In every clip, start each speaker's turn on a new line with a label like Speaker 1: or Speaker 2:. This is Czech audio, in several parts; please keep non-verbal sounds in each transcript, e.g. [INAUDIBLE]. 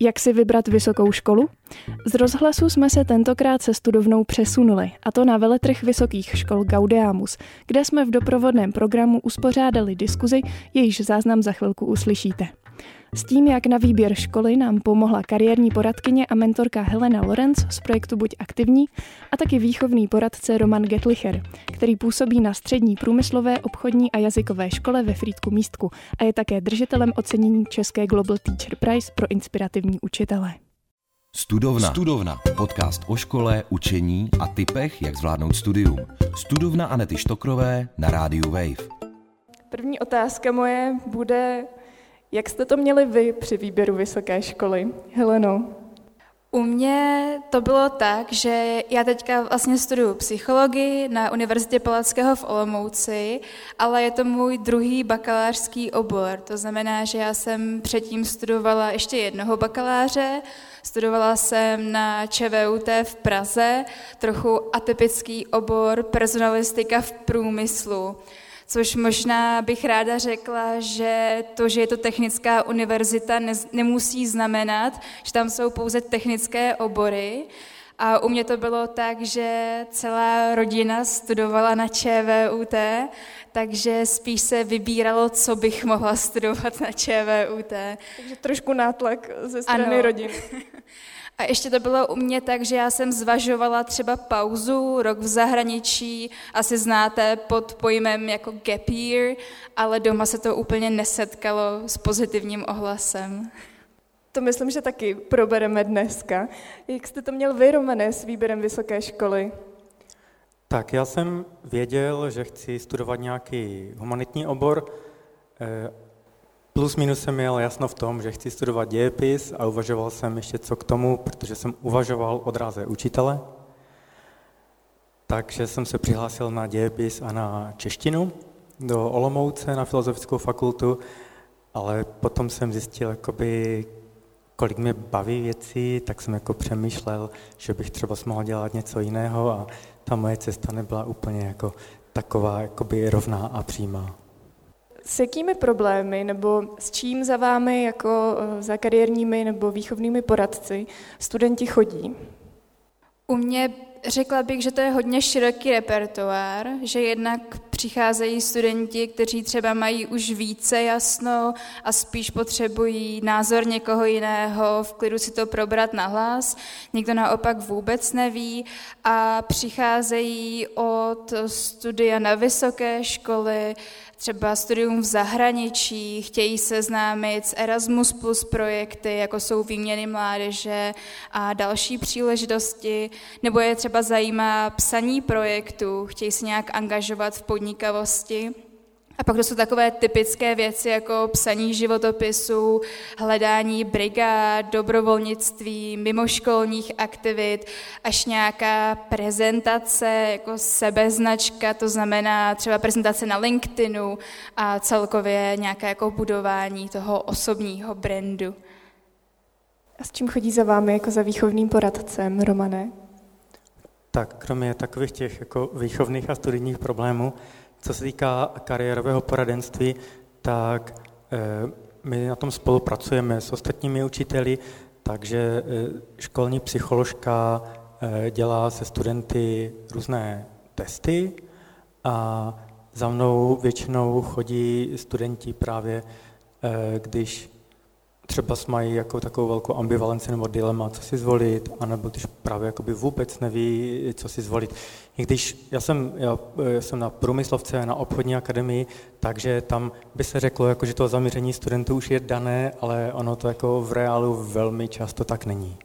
Speaker 1: Jak si vybrat vysokou školu? Z rozhlasu jsme se tentokrát se studovnou přesunuli, a to na veletrh vysokých škol Gaudeamus, kde jsme v doprovodném programu uspořádali diskuzi, jejíž záznam za chvilku uslyšíte. S tím, jak na výběr školy nám pomohla kariérní poradkyně a mentorka Helena Lorenz z projektu Buď aktivní a taky výchovný poradce Roman Getlicher, který působí na střední průmyslové, obchodní a jazykové škole ve Frýdku Místku a je také držitelem ocenění České Global Teacher Prize pro inspirativní učitele.
Speaker 2: Studovna. Studovna. Podcast o škole, učení a typech, jak zvládnout studium. Studovna Anety Štokrové na rádiu Wave.
Speaker 1: První otázka moje bude, jak jste to měli vy při výběru vysoké školy? Heleno.
Speaker 3: U mě to bylo tak, že já teďka vlastně studuju psychologii na Univerzitě Palackého v Olomouci, ale je to můj druhý bakalářský obor. To znamená, že já jsem předtím studovala ještě jednoho bakaláře, studovala jsem na ČVUT v Praze, trochu atypický obor personalistika v průmyslu což možná bych ráda řekla, že to, že je to technická univerzita, ne, nemusí znamenat, že tam jsou pouze technické obory. A u mě to bylo tak, že celá rodina studovala na ČVUT, takže spíš se vybíralo, co bych mohla studovat na ČVUT.
Speaker 1: Takže trošku nátlak ze strany ano. rodiny. [LAUGHS]
Speaker 3: A ještě to bylo u mě tak, že já jsem zvažovala třeba pauzu, rok v zahraničí, asi znáte pod pojmem jako gap year, ale doma se to úplně nesetkalo s pozitivním ohlasem.
Speaker 1: To myslím, že taky probereme dneska. Jak jste to měl vy, Romane, s výběrem vysoké školy?
Speaker 4: Tak já jsem věděl, že chci studovat nějaký humanitní obor, eh, Plus minus jsem měl jasno v tom, že chci studovat dějepis a uvažoval jsem ještě co k tomu, protože jsem uvažoval o dráze učitele. Takže jsem se přihlásil na dějepis a na češtinu do Olomouce na Filozofickou fakultu, ale potom jsem zjistil, jakoby, kolik mě baví věci, tak jsem jako přemýšlel, že bych třeba mohl dělat něco jiného a ta moje cesta nebyla úplně jako taková jakoby rovná a přímá.
Speaker 1: S jakými problémy nebo s čím za vámi jako eh, za kariérními nebo výchovnými poradci studenti chodí?
Speaker 3: U mě řekla bych, že to je hodně široký repertoár, že jednak přicházejí studenti, kteří třeba mají už více jasno a spíš potřebují názor někoho jiného, v klidu si to probrat na hlas. Někdo naopak vůbec neví a přicházejí od studia na vysoké školy, třeba studium v zahraničí, chtějí se známit s Erasmus Plus projekty, jako jsou výměny mládeže a další příležitosti, nebo je třeba zajímá psaní projektů, chtějí se nějak angažovat v podnikavosti. A pak to jsou takové typické věci jako psaní životopisů, hledání brigád, dobrovolnictví, mimoškolních aktivit, až nějaká prezentace jako sebeznačka, to znamená třeba prezentace na LinkedInu a celkově nějaké jako budování toho osobního brandu.
Speaker 1: A s čím chodí za vámi jako za výchovným poradcem, Romane?
Speaker 4: Tak kromě takových těch jako výchovných a studijních problémů, co se týká kariérového poradenství, tak eh, my na tom spolupracujeme s ostatními učiteli, takže eh, školní psycholožka eh, dělá se studenty různé testy a za mnou většinou chodí studenti právě, když třeba mají jako takovou velkou ambivalenci nebo dilema, co si zvolit, anebo když právě jakoby vůbec neví, co si zvolit. I když já jsem, já, já jsem na průmyslovce, na obchodní akademii, takže tam by se řeklo, jako, že to zaměření studentů už je dané, ale ono to jako v reálu velmi často tak není.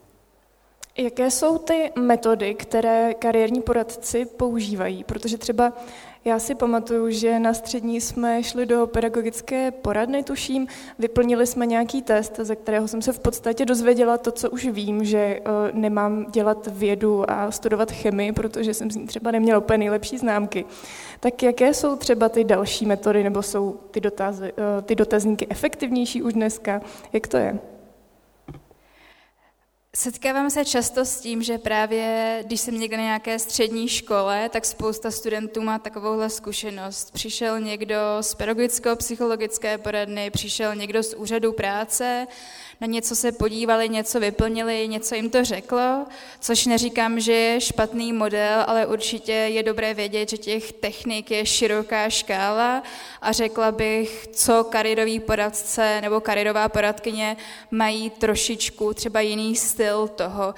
Speaker 1: Jaké jsou ty metody, které kariérní poradci používají? Protože třeba já si pamatuju, že na střední jsme šli do pedagogické poradny, tuším, vyplnili jsme nějaký test, ze kterého jsem se v podstatě dozvěděla to, co už vím, že eh, nemám dělat vědu a studovat chemii, protože jsem z ní třeba neměla úplně nejlepší známky. Tak jaké jsou třeba ty další metody, nebo jsou ty, dotazy, eh, ty dotazníky efektivnější už dneska? Jak to je?
Speaker 3: Setkávám se často s tím, že právě když jsem někde na nějaké střední škole, tak spousta studentů má takovouhle zkušenost. Přišel někdo z pedagogicko-psychologické poradny, přišel někdo z úřadu práce, na něco se podívali, něco vyplnili, něco jim to řeklo, což neříkám, že je špatný model, ale určitě je dobré vědět, že těch technik je široká škála a řekla bych, co kariérový poradce nebo kariérová poradkyně mají trošičku třeba jiný styl toho,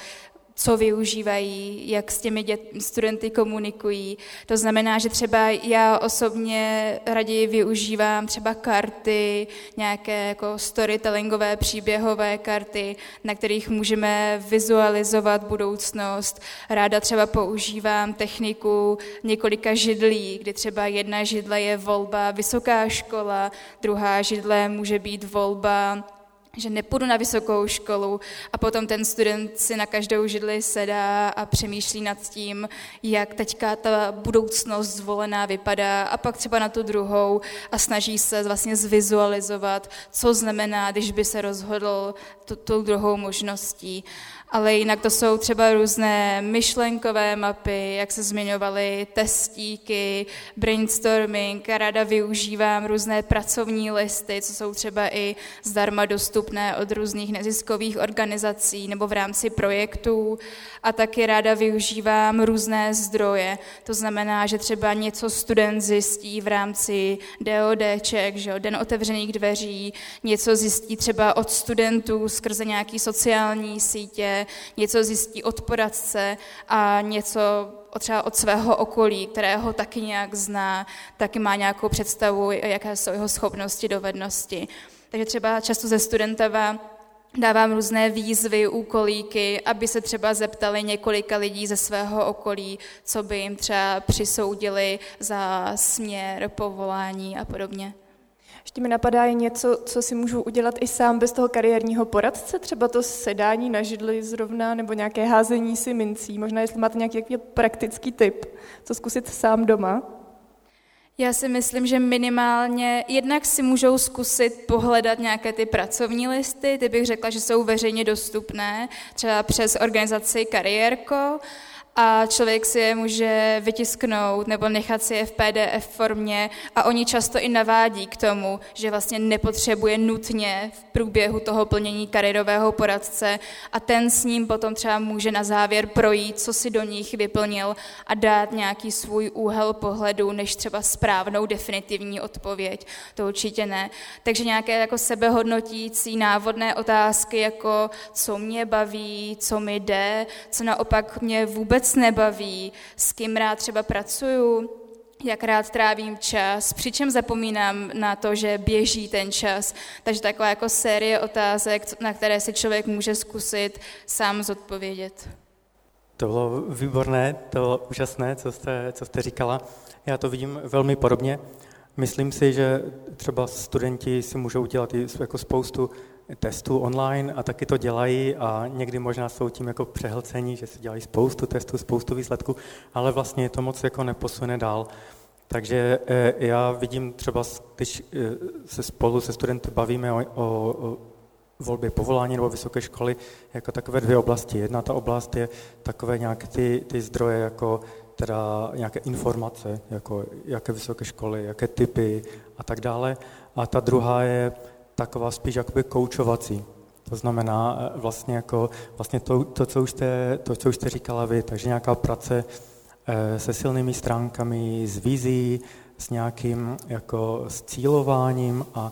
Speaker 3: co využívají, jak s těmi dět, studenty komunikují. To znamená, že třeba já osobně raději využívám třeba karty, nějaké jako storytellingové, příběhové karty, na kterých můžeme vizualizovat budoucnost. Ráda třeba používám techniku několika židlí, kdy třeba jedna židle je volba vysoká škola, druhá židle může být volba že nepůjdu na vysokou školu a potom ten student si na každou židli sedá a přemýšlí nad tím, jak teďka ta budoucnost zvolená vypadá a pak třeba na tu druhou a snaží se vlastně zvizualizovat, co znamená, když by se rozhodl tou druhou možností ale jinak to jsou třeba různé myšlenkové mapy, jak se zmiňovaly, testíky, brainstorming, a ráda využívám různé pracovní listy, co jsou třeba i zdarma dostupné od různých neziskových organizací nebo v rámci projektů a taky ráda využívám různé zdroje. To znamená, že třeba něco student zjistí v rámci DODček, že Den otevřených dveří, něco zjistí třeba od studentů skrze nějaký sociální sítě, něco zjistí od poradce a něco třeba od svého okolí, kterého taky nějak zná, taky má nějakou představu, jaké jsou jeho schopnosti, dovednosti. Takže třeba často ze studentova dávám různé výzvy, úkolíky, aby se třeba zeptali několika lidí ze svého okolí, co by jim třeba přisoudili za směr, povolání a podobně.
Speaker 1: Ještě mi napadá je něco, co si můžu udělat i sám bez toho kariérního poradce, třeba to sedání na židli zrovna, nebo nějaké házení si mincí. Možná, jestli máte nějaký praktický tip, co zkusit sám doma.
Speaker 3: Já si myslím, že minimálně jednak si můžou zkusit pohledat nějaké ty pracovní listy, ty bych řekla, že jsou veřejně dostupné, třeba přes organizaci Kariérko, a člověk si je může vytisknout nebo nechat si je v PDF formě a oni často i navádí k tomu, že vlastně nepotřebuje nutně v průběhu toho plnění kariérového poradce a ten s ním potom třeba může na závěr projít, co si do nich vyplnil a dát nějaký svůj úhel pohledu, než třeba správnou definitivní odpověď. To určitě ne. Takže nějaké jako sebehodnotící návodné otázky, jako co mě baví, co mi jde, co naopak mě vůbec vůbec nebaví, s kým rád třeba pracuju, jak rád trávím čas, přičem zapomínám na to, že běží ten čas. Takže taková jako série otázek, na které si člověk může zkusit sám zodpovědět.
Speaker 4: To bylo výborné, to bylo úžasné, co jste, co jste říkala. Já to vidím velmi podobně. Myslím si, že třeba studenti si můžou dělat jako spoustu testů online a taky to dělají a někdy možná jsou tím jako přehlcení, že si dělají spoustu testů, spoustu výsledků, ale vlastně to moc jako neposune dál. Takže eh, já vidím třeba, když eh, se spolu se studenty bavíme o, o, volbě povolání nebo vysoké školy, jako takové dvě oblasti. Jedna ta oblast je takové nějaké ty, ty zdroje, jako teda nějaké informace, jako jaké vysoké školy, jaké typy a tak dále. A ta druhá je taková spíš jakoby koučovací. To znamená eh, vlastně, jako, vlastně to, to, co už jste, to, co už jste říkala vy, takže nějaká práce eh, se silnými stránkami, s vizí, s nějakým jako s cílováním a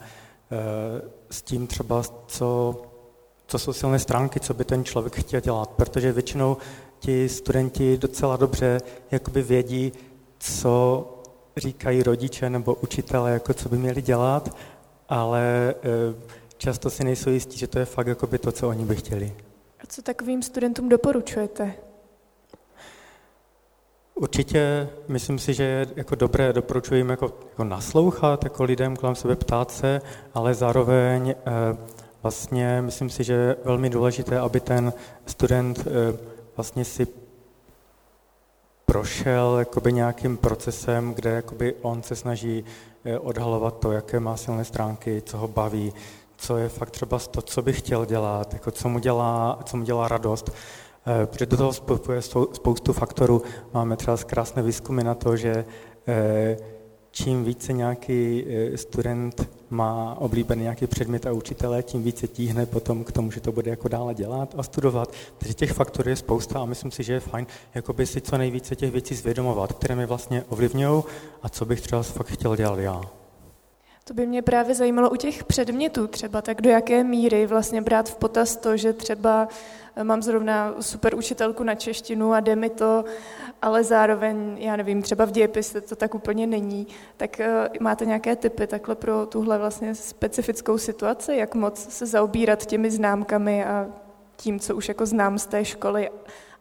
Speaker 4: eh, s tím třeba, co, co jsou silné stránky, co by ten člověk chtěl dělat, protože většinou ti studenti docela dobře jakoby vědí, co říkají rodiče nebo učitele, jako co by měli dělat ale eh, často si nejsou jistí, že to je fakt jako by to, co oni by chtěli.
Speaker 1: A co takovým studentům doporučujete?
Speaker 4: Určitě myslím si, že je jako dobré, doporučuji jako, jako naslouchat, jako lidem kolem sebe ptát se, ale zároveň e, vlastně myslím si, že je velmi důležité, aby ten student e, vlastně si prošel jakoby nějakým procesem, kde jakoby on se snaží odhalovat to, jaké má silné stránky, co ho baví, co je fakt třeba to, co bych chtěl dělat, jako co mu dělá, co mu dělá radost. Eh, protože do toho vstupuje spoustu faktorů. Máme třeba krásné výzkumy na to, že eh, čím více nějaký eh, student má oblíbený nějaký předmět a učitele, tím více tíhne potom k tomu, že to bude jako dále dělat a studovat. Takže těch faktorů je spousta a myslím si, že je fajn jakoby si co nejvíce těch věcí zvědomovat, které mě vlastně ovlivňují a co bych třeba fakt chtěl dělat já.
Speaker 1: To by mě právě zajímalo u těch předmětů třeba, tak do jaké míry vlastně brát v potaz to, že třeba eh, mám zrovna super učitelku na češtinu a jde mi to, ale zároveň, já nevím, třeba v dějepise to tak úplně není. Tak eh, máte nějaké typy takhle pro tuhle vlastně specifickou situaci, jak moc se zaobírat těmi známkami a tím, co už jako znám z té školy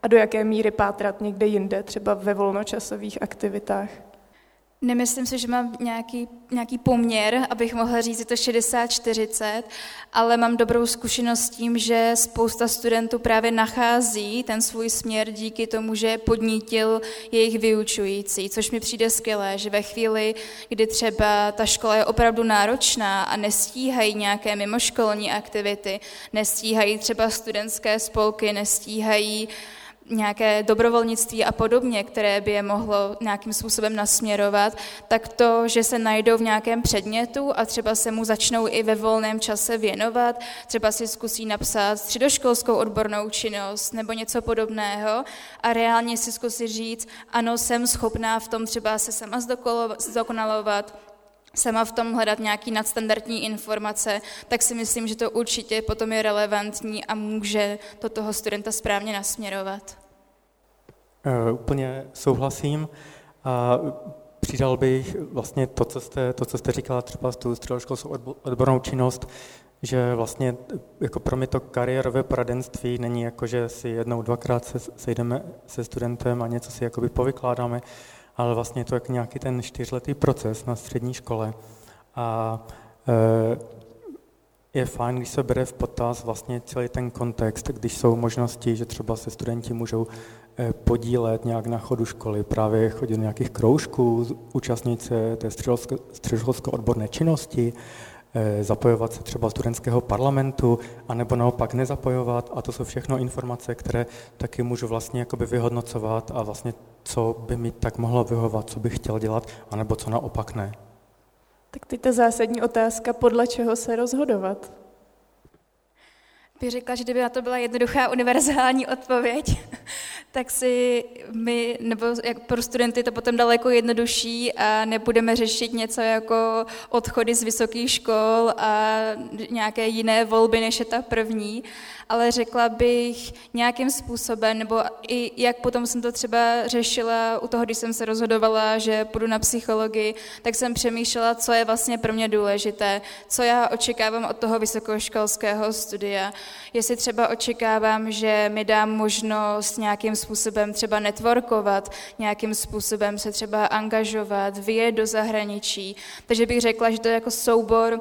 Speaker 1: a do jaké míry pátrat někde jinde, třeba ve volnočasových aktivitách?
Speaker 3: Nemyslím si, že mám nějaký, nějaký poměr, abych mohla říct, že to 60-40, ale mám dobrou zkušenost s tím, že spousta studentů právě nachází ten svůj směr díky tomu, že podnítil jejich vyučující, což mi přijde skvělé, že ve chvíli, kdy třeba ta škola je opravdu náročná a nestíhají nějaké mimoškolní aktivity, nestíhají třeba studentské spolky, nestíhají uh, nějaké dobrovolnictví a podobně, které by je mohlo nějakým způsobem nasměrovat, tak to, že se najdou v nějakém předmětu a třeba se mu začnou i ve volném čase věnovat, třeba si zkusí napsat středoškolskou odbornou činnost nebo něco podobného a reálně si zkusí říct, ano, jsem schopná v tom třeba se sama zdokonalovat, sama v tom hledat nějaký nadstandardní informace, tak si myslím, že to určitě potom je relevantní a může to toho studenta správně nasměrovat.
Speaker 4: Uh, úplně souhlasím. A přidal bych vlastně to, co jste, to, co jste říkala třeba tu středoškolskou odbornou činnost, že vlastně jako pro mě to kariérové poradenství není jako, že si jednou, dvakrát se sejdeme se studentem a něco si jakoby povykládáme, ale vlastně je to nějaký ten čtyřletý proces na střední škole. A e, je fajn, když se bere v potaz vlastně celý ten kontext, když jsou možnosti, že třeba se studenti můžou podílet nějak na chodu školy, právě chodit do nějakých kroužků, účastnit se té středoškolské odborné činnosti, e, zapojovat se třeba studentského parlamentu, anebo naopak nezapojovat. A to jsou všechno informace, které taky můžu vlastně jakoby vyhodnocovat a vlastně co by mi tak mohlo vyhovovat, co bych chtěl dělat, anebo co naopak ne.
Speaker 1: Tak teď ta zásadní otázka, podle čeho se rozhodovat?
Speaker 3: Bych řekla, že kdyby na to byla jednoduchá univerzální odpověď, [LAUGHS] tak si my, nebo jak pro studenty to potom daleko jednodušší a nebudeme řešit něco jako odchody z vysokých škol a nějaké jiné volby, než je ta první, ale řekla bych nějakým způsobem, nebo i jak potom jsem to třeba řešila u toho, když jsem se rozhodovala, že půjdu na psychologii, tak jsem přemýšlela, co je vlastně pro mě důležité, co já očekávám od toho vysokoškolského studia. Jestli třeba očekávám, že mi dá možnost nějakým způsobem třeba networkovat, nějakým způsobem se třeba angažovat, vyjet do zahraničí. Takže bych řekla, že to je jako soubor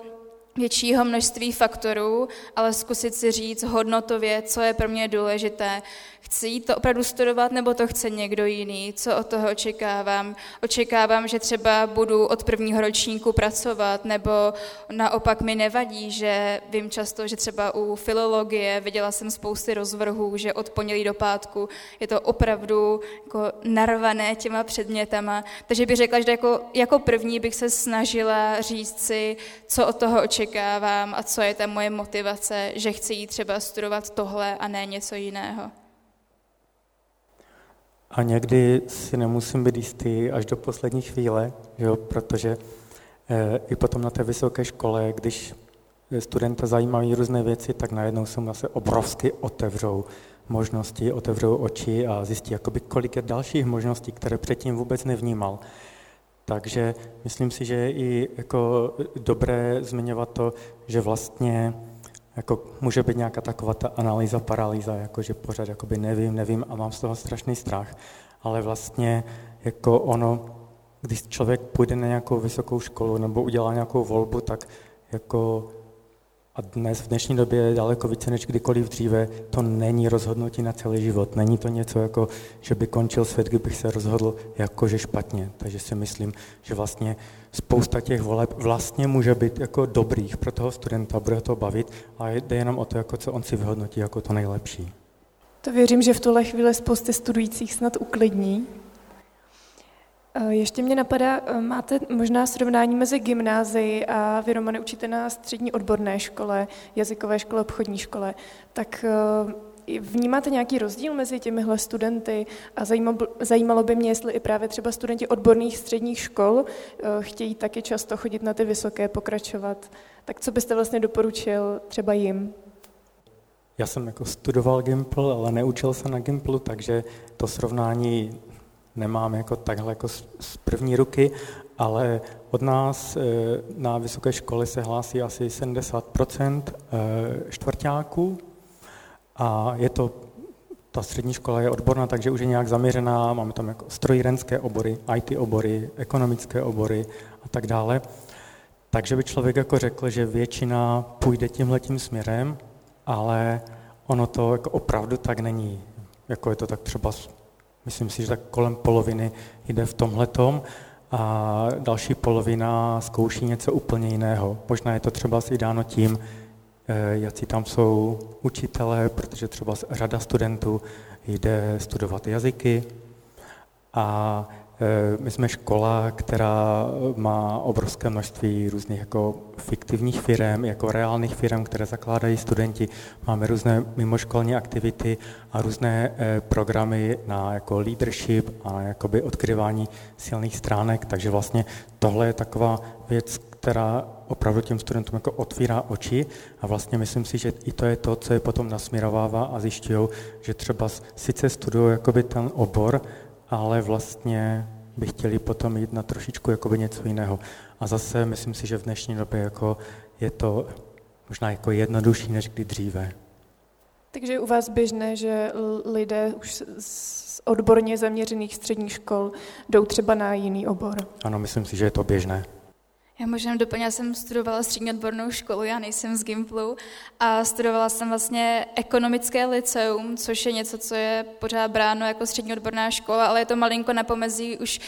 Speaker 3: většího množství faktorů, ale zkusit si říct hodnotově, co je pro mě důležité, Chci jít to opravdu studovat, nebo to chce někdo jiný? Co od toho očekávám? Očekávám, že třeba budu od prvního ročníku pracovat, nebo naopak mi nevadí, že vím často, že třeba u filologie viděla jsem spousty rozvrhů, že od pondělí do pátku je to opravdu jako narvané těma předmětama. Takže bych řekla, že jako, jako první bych se snažila říct si, co od toho očekávám a co je ta moje motivace, že chci jít třeba studovat tohle a ne něco jiného.
Speaker 4: A někdy si nemusím být jistý až do poslední chvíle, jo, protože e, i potom na té vysoké škole, když studenta zajímají různé věci, tak najednou se mu zase obrovsky otevřou možnosti, otevřou oči a zjistí, jakoby, kolik je dalších možností, které předtím vůbec nevnímal. Takže myslím si, že je i jako dobré zmiňovat to, že vlastně jako může být nějaká taková ta analýza, paralýza, jako že pořád jakoby nevím, nevím a mám z toho strašný strach. Ale vlastně jako ono, když člověk půjde na nějakou vysokou školu nebo udělá nějakou volbu, tak jako a dnes v dnešní době daleko více než kdykoliv dříve to není rozhodnutí na celý život. Není to něco jako, že by končil svět, kdybych se rozhodl jakože špatně. Takže si myslím, že vlastně spousta těch voleb vlastně může být jako dobrých pro toho studenta, bude to bavit, a jde jenom o to, jako co on si vyhodnotí jako to nejlepší.
Speaker 1: To věřím, že v tuhle chvíli spousty studujících snad uklidní. Eh, ještě mě napadá, eh, máte možná srovnání mezi gymnázií a vy, Romane, učíte na střední odborné škole, jazykové škole, obchodní škole. Tak eh, vnímáte nějaký rozdíl mezi těmihle studenty a zajímalo by mě, jestli i právě třeba studenti odborných středních škol chtějí taky často chodit na ty vysoké, pokračovat. Tak co byste vlastně doporučil třeba jim?
Speaker 4: Já jsem jako studoval Gimpl, ale neučil se na Gimplu, takže to srovnání nemám jako takhle jako z první ruky, ale od nás eh, na vysoké školy se hlásí asi 70 eh, čtvrtáků a je to, ta střední škola je odborná, takže už je nějak zaměřená, máme tam jako strojírenské obory, IT obory, ekonomické obory a tak dále. Takže by člověk jako řekl, že většina půjde tímhletím směrem, ale ono to jako opravdu tak není. Jako je to tak třeba Myslím si, že tak kolem poloviny jde v tomhletom a další polovina zkouší něco úplně jiného. Možná je to třeba i dáno tím, eh, jaký tam jsou učitelé, protože třeba řada studentů jde studovat jazyky a my jsme škola, která má obrovské množství různých jako fiktivních firm, jako reálných firm, které zakládají studenti. Máme různé mimoškolní aktivity a různé eh, programy na jako leadership a jakoby odkryvání silných stránek, takže vlastně tohle je taková věc, která opravdu těm studentům jako otvírá oči a vlastně myslím si, že i to je to, co je potom nasměrovává a zjišťují, že třeba sice studují jakoby ten obor, ale vlastně by chtěli potom jít na trošičku jakoby něco jiného. A zase myslím si, že v dnešní době jako je to možná jako jednodušší než kdy dříve.
Speaker 1: Takže je u vás běžné, že lidé už z odborně zaměřených středních škol jdou třeba na jiný obor?
Speaker 4: Ano, myslím si, že je to běžné.
Speaker 3: Já možná doplně, já jsem studovala střední odbornou školu, já nejsem z Gimplu a studovala jsem vlastně ekonomické liceum, což je něco, co je pořád bráno jako střední odborná škola, ale je to malinko na pomezí už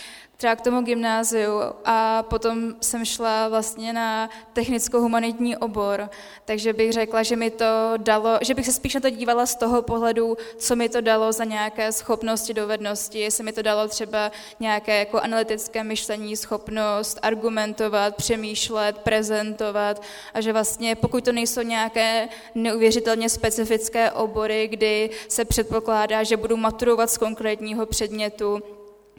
Speaker 3: třeba k tomu gymnáziu a potom jsem šla vlastně na technicko-humanitní obor, takže bych řekla, že mi to dalo, že bych se spíš na to dívala z toho pohledu, co mi to dalo za nějaké schopnosti, dovednosti, jestli mi to dalo třeba nějaké jako analytické myšlení, schopnost argumentovat, přemýšlet, prezentovat a že vlastně pokud to nejsou nějaké neuvěřitelně specifické obory, kdy se předpokládá, že budu maturovat z konkrétního předmětu,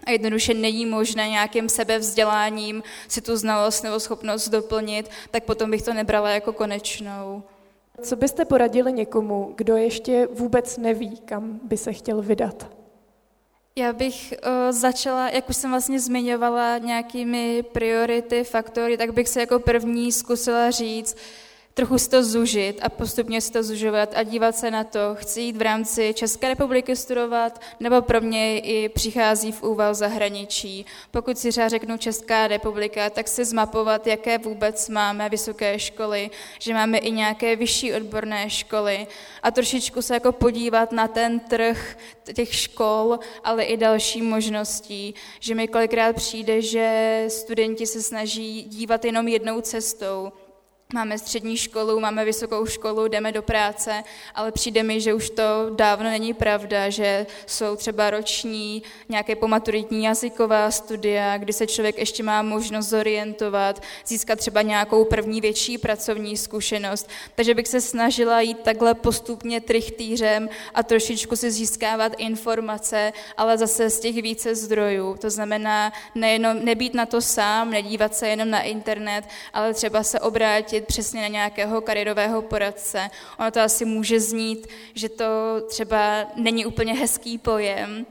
Speaker 3: a jednoduše není možné nějakým sebevzděláním si tu znalost nebo schopnost doplnit, tak potom bych to nebrala jako konečnou.
Speaker 1: Co byste poradili někomu, kdo ještě vůbec neví, kam by se chtěl vydat?
Speaker 3: Já bych uh, začala, jak už jsem vlastně zmiňovala, nějakými priority, faktory, tak bych se jako první zkusila říct, trochu si to zužit a postupně si to zužovat a dívat se na to, chci jít v rámci České republiky studovat, nebo pro mě i přichází v úvahu zahraničí. Pokud si třeba řeknu Česká republika, tak si zmapovat, jaké vůbec máme vysoké školy, že máme i nějaké vyšší odborné školy a trošičku se jako podívat na ten trh těch škol, ale i další možností, že mi kolikrát přijde, že studenti se snaží dívat jenom jednou cestou, Máme střední školu, máme vysokou školu, jdeme do práce, ale přijde mi, že už to dávno není pravda, že jsou třeba roční, nějaké pomaturitní jazyková studia, kdy se člověk ještě má možnost zorientovat, získat třeba nějakou první větší pracovní zkušenost. Takže bych se snažila jít takhle postupně trichtýřem a trošičku si získávat informace, ale zase z těch více zdrojů. To znamená nejenom nebýt na to sám, nedívat se jenom na internet, ale třeba se obrátit zaměřit přesně na nějakého kariérového poradce. Ono to asi může znít, že to třeba není úplně hezký pojem,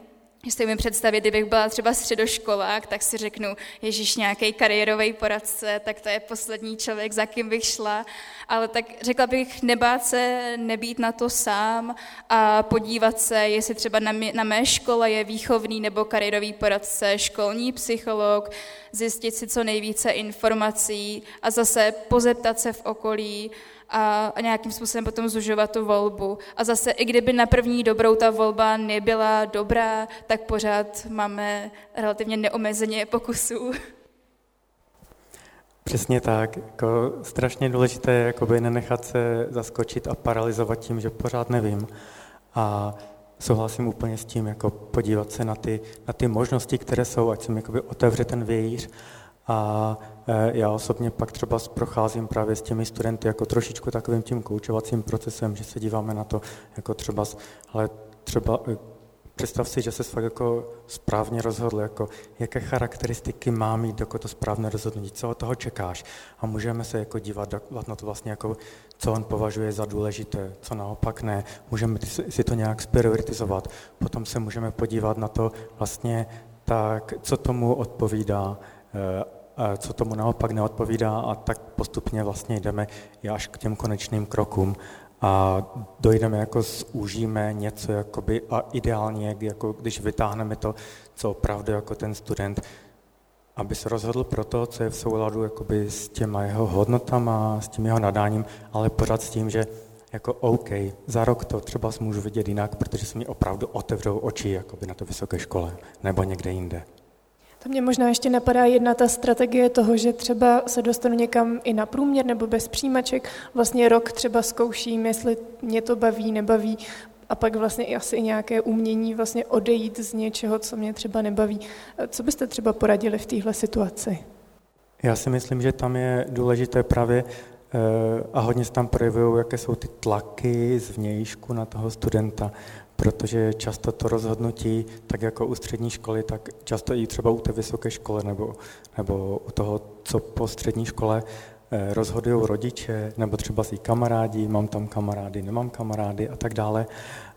Speaker 3: Jestli mi představit, kdybych byla třeba středoškolák, tak si řeknu, ježíš nějaký kariérový poradce, tak to je poslední člověk, za kým bych šla. Ale tak řekla bych, nebát se, nebýt na to sám a podívat se, jestli třeba na, mě, na mé škole je výchovný nebo kariérový poradce, školní psycholog, zjistit si co nejvíce informací a zase pozeptat se v okolí a, a nějakým způsobem potom zužovat tu volbu. A zase, i kdyby na první dobrou ta volba nebyla dobrá, tak pořád máme relativně neomezeně pokusů.
Speaker 4: Přesně tak. Jako strašně důležité je jakoby nenechat se zaskočit a paralizovat tím, že pořád nevím. A souhlasím úplně s tím, jako podívat se na ty, na ty možnosti, které jsou, ať se mi otevře ten vějíř. A e, já osobně pak třeba procházím právě s těmi studenty jako trošičku takovým tím koučovacím procesem, že se díváme na to, jako třeba, ale třeba e, představ si, že se fakt jako správně rozhodl, jako jaké charakteristiky má mít jako to správné rozhodnutí, co od toho čekáš. A můžeme se jako dívat na to vlastně, jako, co on považuje za důležité, co naopak ne. Můžeme si to nějak sprioritizovat. Potom se můžeme podívat na to vlastně tak, co tomu odpovídá, eh, co tomu naopak neodpovídá a tak postupně vlastně jdeme až k těm konečným krokům a dojdeme jako zúžíme něco jakoby a ideálně, jako když vytáhneme to, co opravdu jako ten student, aby se rozhodl pro to, co je v souladu jakoby s těma jeho hodnotama, s tím jeho nadáním, ale pořád s tím, že jako OK, za rok to třeba můžu vidět jinak, protože se mi opravdu otevřou oči jakoby na to vysoké škole nebo někde jinde.
Speaker 1: To mě možná ještě napadá jedna ta strategie toho, že třeba se dostanu někam i na průměr nebo bez přijímaček, vlastně rok třeba zkouším, jestli mě to baví, nebaví, a pak vlastně i asi nějaké umění vlastně odejít z něčeho, co mě třeba nebaví. Co byste třeba poradili v téhle situaci?
Speaker 4: Já si myslím, že tam je důležité právě eh, a hodně se tam projevují, jaké jsou ty tlaky z vnějšku na toho studenta protože často to rozhodnutí, tak jako u střední školy, tak často i třeba u té vysoké školy nebo, nebo u toho, co po střední škole eh, rozhodují rodiče, nebo třeba si kamarádi, mám tam kamarády, nemám kamarády a tak dále.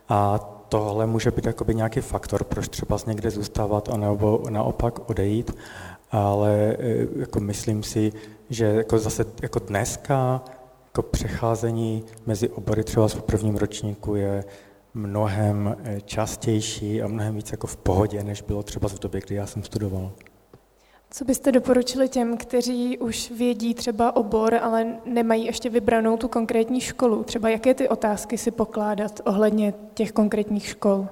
Speaker 4: A tohle může být jakoby nějaký faktor, proč třeba někde zůstávat, nebo naopak odejít. Ale eh, jako myslím si, že jako zase jako dneska jako přecházení mezi obory třeba v prvním ročníku je mnohem eh, častější a mnohem víc jako v pohodě, než bylo třeba v době, kdy já jsem studoval.
Speaker 1: Co byste doporučili těm, kteří už vědí třeba obor, ale nemají ještě vybranou tu konkrétní školu? Třeba jaké ty otázky si pokládat ohledně těch konkrétních škol?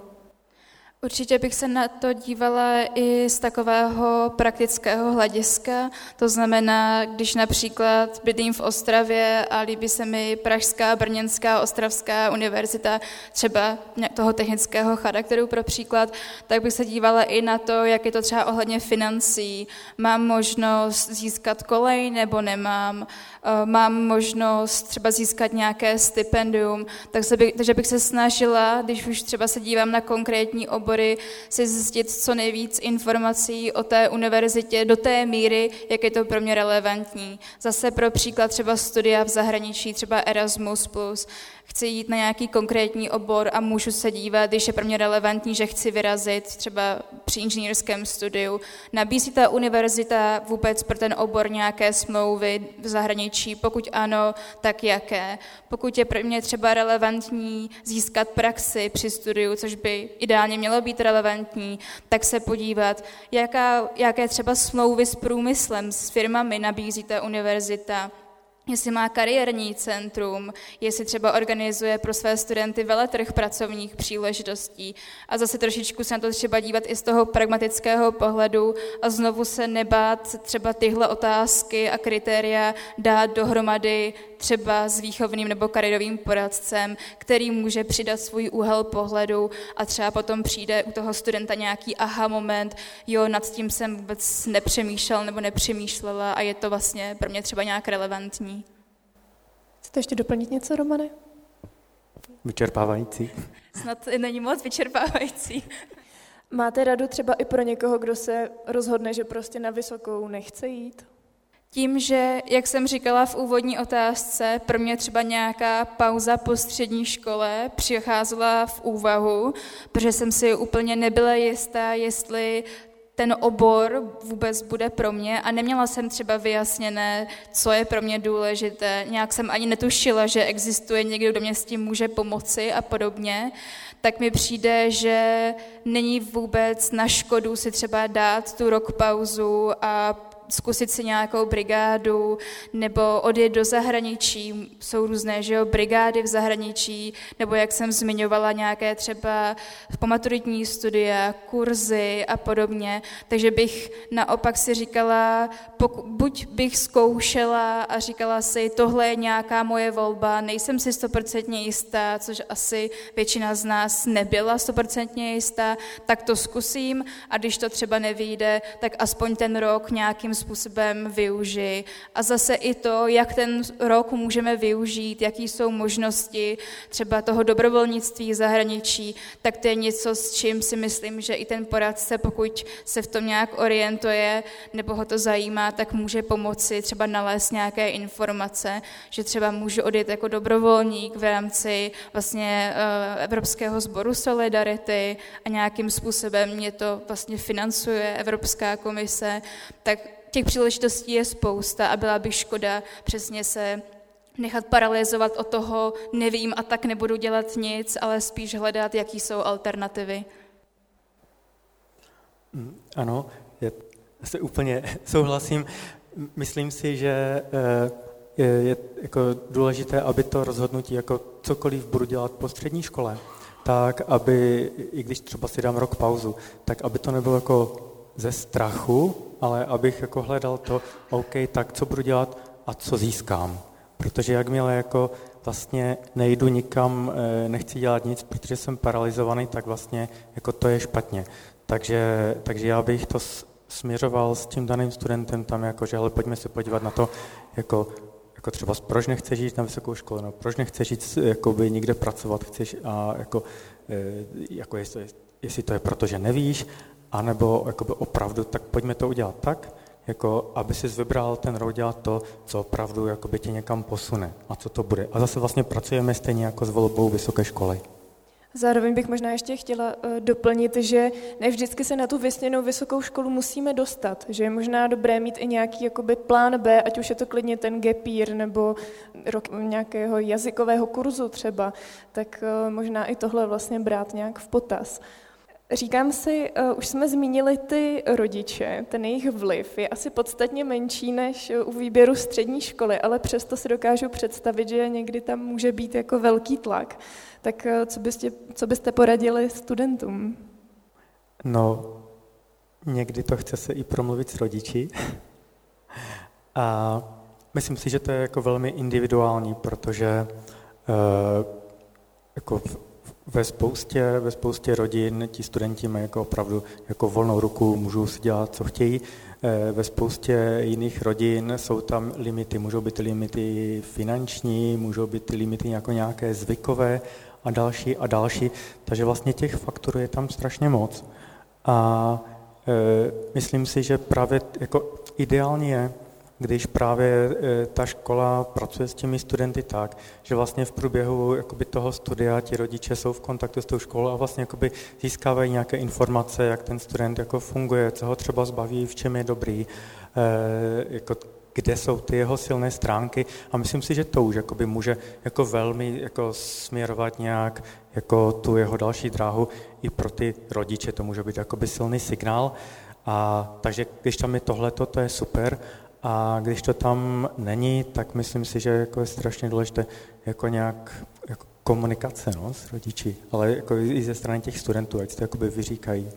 Speaker 3: Určitě bych se na to dívala i z takového praktického hlediska. To znamená, když například bydlím v Ostravě a líbí se mi Pražská, Brněnská, Ostravská univerzita, třeba toho technického charakteru pro příklad, tak bych se dívala i na to, jak je to třeba ohledně financí. Mám možnost získat kolej nebo nemám? Eh, mám možnost třeba získat nějaké stipendium, tak se by, takže bych se snažila, když už třeba se dívám na konkrétní obory, si zjistit co nejvíc informací o té univerzitě do té míry, jak je to pro mě relevantní. Zase pro příklad třeba studia v zahraničí, třeba Erasmus+, chci jít na nějaký konkrétní obor a můžu se dívat, když je pro mě relevantní, že chci vyrazit třeba při inženýrském studiu. Nabízí ta univerzita vůbec pro ten obor nějaké smlouvy v zahraničí? Pokud ano, tak jaké? Pokud je pro mě třeba relevantní získat praxi při studiu, což by ideálně mělo být relevantní, tak se podívat, jaká, jaké třeba smlouvy s průmyslem, s firmami nabízí ta univerzita, jestli má kariérní centrum, jestli třeba organizuje pro své studenty veletrh pracovních příležitostí a zase trošičku se na to třeba dívat i z toho pragmatického pohledu a znovu se nebát třeba tyhle otázky a kritéria dát dohromady třeba s výchovným nebo kariérovým poradcem, který může přidat svůj úhel pohledu a třeba potom přijde u toho studenta nějaký aha moment, jo, nad tím jsem vůbec nepřemýšlel nebo nepřemýšlela a je to vlastně pro mě třeba nějak relevantní.
Speaker 1: Chcete ještě doplnit něco, Romane?
Speaker 4: Vyčerpávající.
Speaker 3: Snad není moc vyčerpávající.
Speaker 1: Máte radu třeba i pro někoho, kdo se rozhodne, že prostě na vysokou nechce jít?
Speaker 3: Tím, že, jak jsem říkala v úvodní otázce, pro mě třeba nějaká pauza po střední škole přicházela v úvahu, protože jsem si úplně nebyla jistá, jestli ten obor vůbec bude pro mě a neměla jsem třeba vyjasněné, co je pro mě důležité. Nějak jsem ani netušila, že existuje někdo, kdo mě s tím může pomoci a podobně. Tak mi přijde, že není vůbec na škodu si třeba dát tu rok pauzu a zkusit si nějakou brigádu nebo odjet do zahraničí. Jsou různé že jo, brigády v zahraničí, nebo jak jsem zmiňovala, nějaké třeba pomaturitní studia, kurzy a podobně. Takže bych naopak si říkala, pokud, buď bych zkoušela a říkala si, tohle je nějaká moje volba, nejsem si stoprocentně jistá, což asi většina z nás nebyla stoprocentně jistá, tak to zkusím a když to třeba nevyjde, tak aspoň ten rok nějakým způsobem využij. A zase i to, jak ten rok můžeme využít, jaký jsou možnosti třeba toho dobrovolnictví zahraničí, tak to je něco, s čím si myslím, že i ten poradce, pokud se v tom nějak orientuje nebo ho to zajímá, tak může pomoci třeba nalézt nějaké informace, že třeba můžu odjet jako dobrovolník v rámci vlastně eh, Evropského sboru Solidarity a nějakým způsobem mě to vlastně financuje Evropská komise, tak těch příležitostí je spousta a byla by škoda přesně se nechat paralizovat od toho, nevím a tak nebudu dělat nic, ale spíš hledat, jaký jsou alternativy.
Speaker 4: Mm, ano, je, se úplně [LAUGHS] souhlasím. Myslím si, že eh, je, je jako důležité, aby to rozhodnutí, jako cokoliv budu dělat po střední škole, tak aby, i když třeba si dám rok pauzu, tak aby to nebylo jako ze strachu, ale abych jako hledal to, OK, tak co budu dělat a co získám. Protože jakmile jako vlastně nejdu nikam, eh, nechci dělat nic, protože jsem paralizovaný, tak vlastně jako to je špatně. Takže, takže já bych to směřoval s tím daným studentem tam jako, že ale pojďme se podívat na to, jako, jako třeba proč nechceš jít na vysokou školu, no, proč nechceš jít jakoby, nikde pracovat, chceš a jako, eh, jako jestli, jestli to je proto, že nevíš, anebo jakoby opravdu, tak pojďme to udělat tak, jako aby si vybral ten rok dělat to, co opravdu jakoby tě někam posune a co to bude. A zase vlastně pracujeme stejně jako s volbou vysoké školy.
Speaker 1: Zároveň bych možná ještě chtěla uh, doplnit, že ne vždycky se na tu vysněnou vysokou školu musíme dostat, že je možná dobré mít i nějaký jakoby plán B, ať už je to klidně ten gepír nebo rok nějakého jazykového kurzu třeba, tak uh, možná i tohle vlastně brát nějak v potaz. Říkám si, uh, už jsme zmínili ty rodiče, ten jejich vliv je asi podstatně menší než u výběru střední školy, ale přesto si dokážu představit, že někdy tam může být jako velký tlak. Tak uh, co byste, co byste poradili studentům?
Speaker 4: No, někdy to chce se i promluvit s rodiči. [LAUGHS] A myslím si, že to je jako velmi individuální, protože jako ve spoustě, ve spoustě rodin ti studenti mají jako opravdu jako volnou ruku, můžou si dělat, co chtějí. Eh, ve spoustě jiných rodin jsou tam limity. Můžou být limity finanční, můžou být limity jako nějaké zvykové a další a další. Takže vlastně těch faktorů je tam strašně moc. A e, myslím si, že právě jako ideálně je, když právě e, ta škola pracuje s těmi studenty tak, že vlastně v průběhu jakoby, toho studia ti rodiče jsou v kontaktu s tou školou a vlastně jakoby, získávají nějaké informace, jak ten student jako funguje, co ho třeba zbaví, v čem je dobrý, e, jako, kde jsou ty jeho silné stránky a myslím si, že to už jakoby, může jako velmi jako směrovat nějak jako tu jeho další dráhu i pro ty rodiče, to může být jakoby silný signál. A takže když tam je tohleto, to je super. A když to tam není, tak myslím si, že jako je strašně důležité jako nějak jako komunikace no, s rodiči, ale jako i ze strany těch studentů, ať to jakoby vyříkají.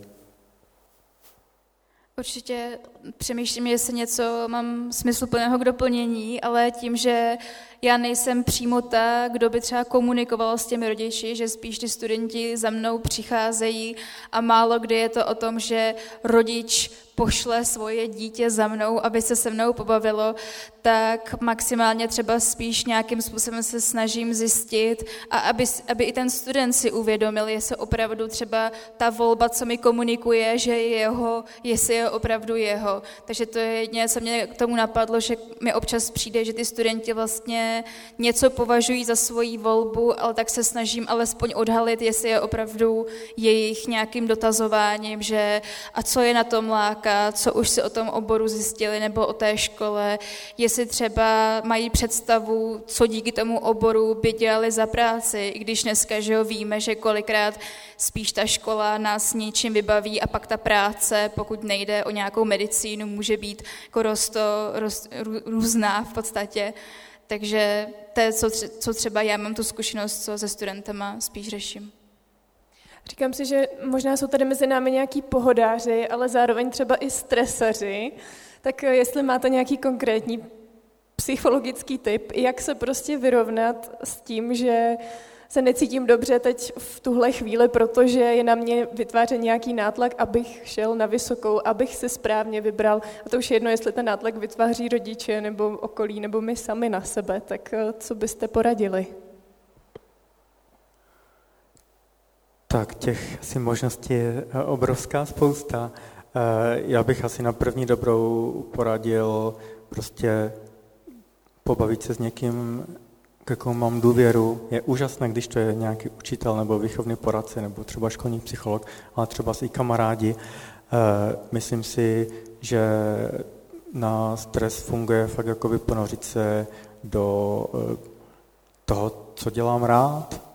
Speaker 3: Určitě přemýšlím, jestli něco mám smysluplného k doplnění, ale tím, že já nejsem přímo ta, kdo by třeba komunikoval s těmi rodiči, že spíš ty studenti za mnou přicházejí a málo kdy je to o tom, že rodič pošle svoje dítě za mnou, aby se se mnou pobavilo, tak maximálně třeba spíš nějakým způsobem se snažím zjistit a aby, aby i ten student si uvědomil, jestli opravdu třeba ta volba, co mi komunikuje, že je jeho, jestli je opravdu jeho. Takže to je jediné, co mě k tomu napadlo, že mi občas přijde, že ty studenti vlastně něco považují za svoji volbu, ale tak se snažím alespoň odhalit, jestli je opravdu jejich nějakým dotazováním, že a co je na tom láká, žáka, co už si o tom oboru zjistili nebo o té škole, jestli třeba mají představu, co díky tomu oboru by dělali za práci, i když dneska že jo, víme, že kolikrát spíš ta škola nás něčím vybaví a pak ta práce, pokud nejde o nějakou medicínu, může být jako rosto, rost, různá v podstatě. Takže to je, co, co třeba já mám tu zkušenost, co se studentama spíš řeším.
Speaker 1: Říkám si, že možná jsou tady mezi námi nějaký pohodáři, ale zároveň třeba i stresaři. Tak jestli máte nějaký konkrétní psychologický tip, jak se prostě vyrovnat s tím, že se necítím dobře teď v tuhle chvíli, protože je na mě vytvářen nějaký nátlak, abych šel na vysokou, abych se správně vybral. A to už je jedno, jestli ten nátlak vytváří rodiče nebo okolí, nebo my sami na sebe. Tak eh, co byste poradili?
Speaker 4: Tak těch asi možností je eh, obrovská spousta. Eh, já bych asi na první dobrou poradil prostě pobavit se s někým, k jakou mám důvěru. Je úžasné, když to je nějaký učitel nebo výchovný poradce nebo třeba školní psycholog, ale třeba i kamarádi. Eh, myslím si, že na stres funguje fakt jako ponořit se do toho, co dělám rád,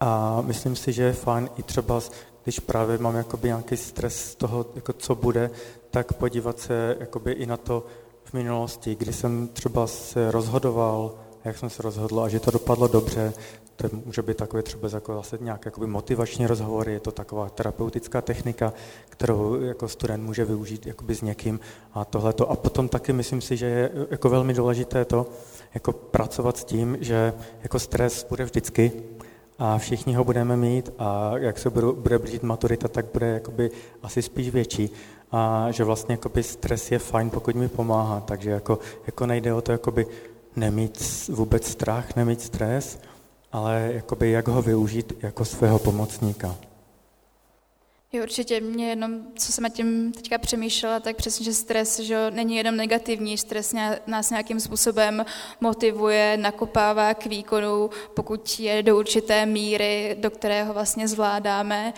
Speaker 4: a myslím si, že je fajn i třeba, když právě mám jakoby nějaký stres z toho, jako co bude, tak podívat se jakoby i na to v minulosti, kdy jsem třeba se rozhodoval, jak jsem se rozhodl a že to dopadlo dobře, to může být takové třeba jako zase nějaké jakoby motivační rozhovory, je to taková terapeutická technika, kterou jako student může využít jakoby s někým a tohleto. A potom taky myslím si, že je jako velmi důležité to, jako pracovat s tím, že jako stres bude vždycky, a všichni ho budeme mít a jak se bude blížit maturita, tak bude jakoby asi spíš větší. A že vlastně jakoby stres je fajn, pokud mi pomáhá, takže jako, jako nejde o to jakoby nemít vůbec strach, nemít stres, ale jakoby jak ho využít jako svého pomocníka.
Speaker 3: Jo, určitě mě jenom, co jsem tím teďka přemýšlela, tak přesně, že stres že není jenom negativní, stres nás nějakým způsobem motivuje, nakopává k výkonu, pokud je do určité míry, do kterého vlastně zvládáme.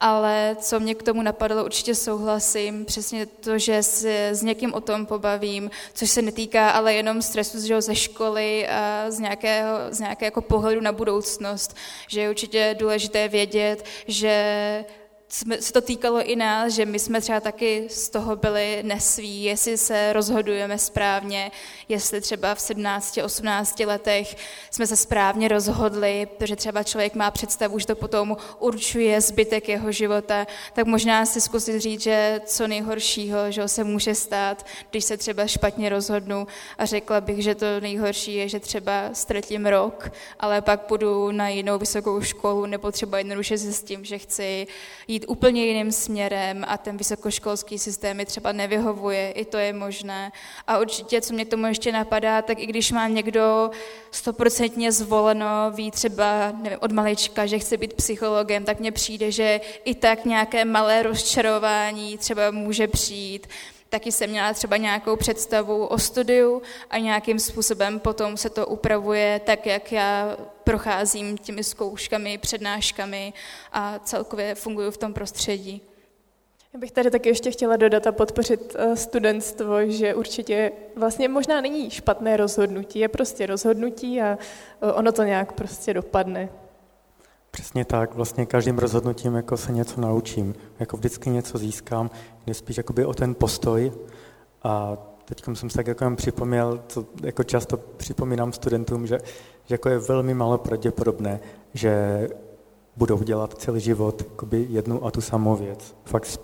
Speaker 3: Ale co mě k tomu napadlo, určitě souhlasím, přesně to, že se s někým o tom pobavím, což se netýká ale jenom stresu že ze školy a z nějakého, z nějakého jako pohledu na budoucnost, že je určitě důležité vědět, že se to týkalo i nás, že my jsme třeba taky z toho byli nesví, jestli se rozhodujeme správně, jestli třeba v 17, 18 letech jsme se správně rozhodli, protože třeba člověk má představu, že to potom určuje zbytek jeho života, tak možná si zkusit říct, že co nejhoršího, že se může stát, když se třeba špatně rozhodnu. A řekla bych, že to nejhorší je, že třeba ztratím rok, ale pak půjdu na jinou vysokou školu nebo třeba jednoduše zjistím, že chci jít úplně jiným směrem a ten vysokoškolský systém mi třeba nevyhovuje, i to je možné. A určitě, co mě k tomu ještě napadá, tak i když má někdo stoprocentně zvoleno, ví třeba nevím, od malička, že chce být psychologem, tak mně přijde, že i tak nějaké malé rozčarování třeba může přijít. Taky jsem měla třeba nějakou představu o studiu a nějakým způsobem potom se to upravuje tak, jak já procházím těmi zkouškami, přednáškami a celkově funguji v tom prostředí.
Speaker 1: Já bych tady taky ještě chtěla dodat a podpořit eh, studentstvo, že určitě vlastně možná není špatné rozhodnutí, je prostě rozhodnutí a eh, ono to nějak prostě dopadne.
Speaker 4: Přesně tak, vlastně každým rozhodnutím jako se něco naučím, jako vždycky něco získám, jde spíš jakoby o ten postoj a teď jsem se tak jako připomněl, co jako často připomínám studentům, že, že jako je velmi málo pravděpodobné, že budou dělat celý život jakoby jednu a tu samou věc. Fakt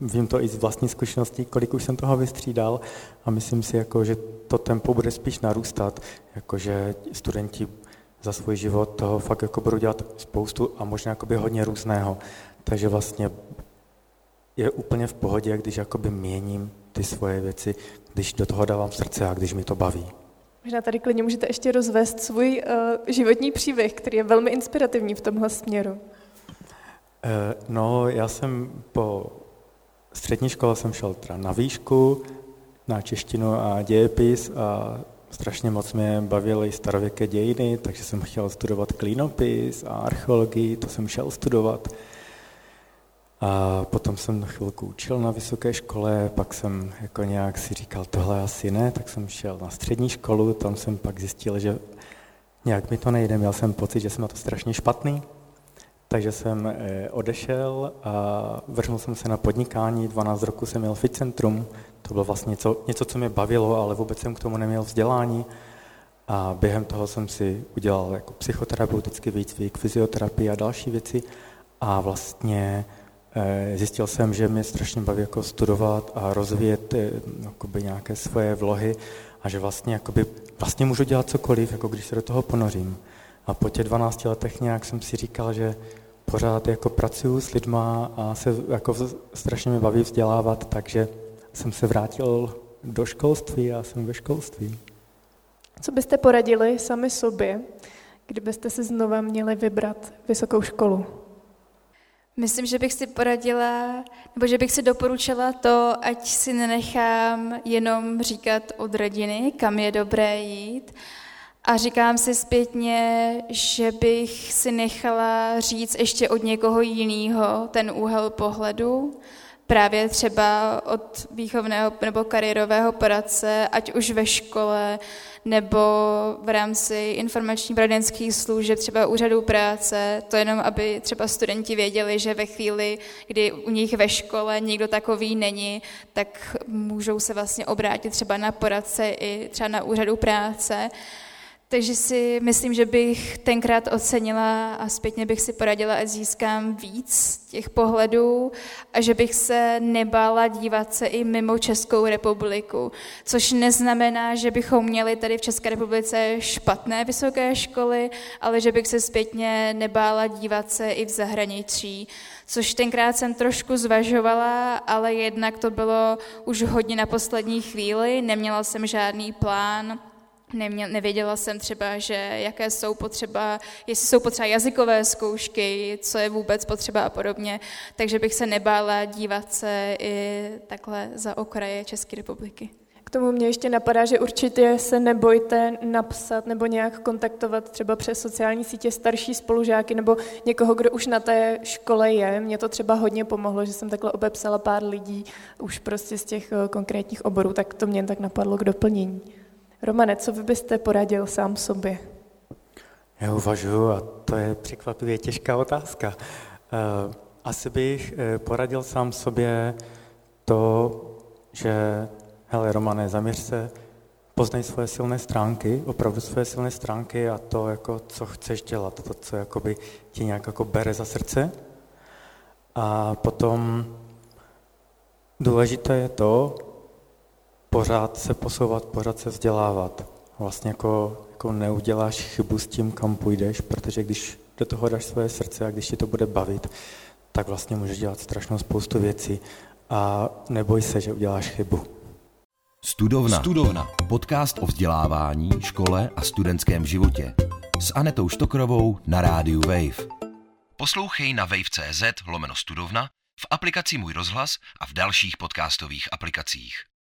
Speaker 4: vím to i z vlastní zkušeností, kolik už jsem toho vystřídal a myslím si, jako, že to tempo bude spíš narůstat, jakože studenti za svůj život toho fakt jako budu dělat spoustu a možná jakoby hodně různého. Takže vlastně je úplně v pohodě, když jakoby měním ty svoje věci, když do toho dávám srdce a když mi to baví.
Speaker 1: Možná tady klidně můžete ještě rozvést svůj uh, životní příběh, který je velmi inspirativní v tomhle směru. Uh,
Speaker 4: no, já jsem po střední škole jsem šel teda na výšku, na češtinu a dějepis a strašně moc mě bavily starověké dějiny, takže jsem chtěl studovat klínopis a archeologii, to jsem šel studovat. A potom jsem na chvilku učil na vysoké škole, pak jsem jako nějak si říkal, tohle asi ne, tak jsem šel na střední školu, tam jsem pak zjistil, že nějak mi to nejde, měl jsem pocit, že jsem na to strašně špatný, takže jsem eh, odešel a vrhnul jsem se na podnikání, 12 roku jsem měl Fit Centrum, to bylo vlastně něco, něco, co mě bavilo, ale vůbec jsem k tomu neměl vzdělání. A během toho jsem si udělal jako psychoterapeutický výcvik, fyzioterapii a další věci. A vlastně eh, zjistil jsem, že mě strašně baví jako studovat a rozvíjet eh, nějaké svoje vlohy a že vlastně, jakoby, vlastně můžu dělat cokoliv, jako když se do toho ponořím. A po těch 12 letech nějak jsem si říkal, že pořád jako pracuju s lidma a se jako strašně mě baví vzdělávat, takže jsem se vrátil do školství a jsem ve školství.
Speaker 1: Co byste poradili sami sobě, kdybyste si znova měli vybrat vysokou školu?
Speaker 3: Myslím, že bych si poradila, nebo že bych si doporučila to, ať si nenechám jenom říkat od rodiny, kam je dobré jít. A říkám si zpětně, že bych si nechala říct ještě od někoho jiného ten úhel pohledu, právě třeba od výchovného nebo kariérového poradce, ať už ve škole nebo v rámci informační poradenských služeb, třeba úřadů práce, to jenom, aby třeba studenti věděli, že ve chvíli, kdy u nich ve škole někdo takový není, tak můžou se vlastně obrátit třeba na poradce i třeba na úřadu práce takže si myslím, že bych tenkrát ocenila a zpětně bych si poradila, ať získám víc těch pohledů a že bych se nebála dívat se i mimo Českou republiku. Což neznamená, že bychom měli tady v České republice špatné vysoké školy, ale že bych se zpětně nebála dívat se i v zahraničí. Což tenkrát jsem trošku zvažovala, ale jednak to bylo už hodně na poslední chvíli, neměla jsem žádný plán, Neměl, nevěděla jsem třeba, že jaké jsou potřeba, jestli jsou potřeba jazykové zkoušky, co je vůbec potřeba a podobně, takže bych se nebála dívat se i takhle za okraje České republiky.
Speaker 1: K tomu mě ještě napadá, že určitě se nebojte napsat nebo nějak kontaktovat třeba přes sociální sítě starší spolužáky nebo někoho, kdo už na té škole je. Mně to třeba hodně pomohlo, že jsem takhle obepsala pár lidí už prostě z těch eh, konkrétních oborů, tak to mě tak napadlo k doplnění. Romane, co vy byste poradil sám sobě?
Speaker 4: Já uvažuji, a to je překvapivě těžká otázka. Eh, asi bych eh, poradil sám sobě to, že hele Romane, zaměř se, poznej svoje silné stránky, opravdu svoje silné stránky a to, jako, co chceš dělat, to, co jakoby, ti nějak jako bere za srdce. A potom důležité je to, pořád se posouvat, pořád se vzdělávat. Vlastně jako, jako neuděláš chybu s tím, kam půjdeš, protože když do toho dáš své srdce a když ti to bude bavit, tak vlastně můžeš dělat strašnou spoustu věcí a neboj se, že uděláš chybu.
Speaker 2: Studovna. Studovna. Podcast o vzdělávání, škole a studentském životě. S Anetou Štokrovou na rádiu Wave. Poslouchej na wave.cz lomeno studovna, v aplikaci Můj rozhlas a v dalších podcastových aplikacích.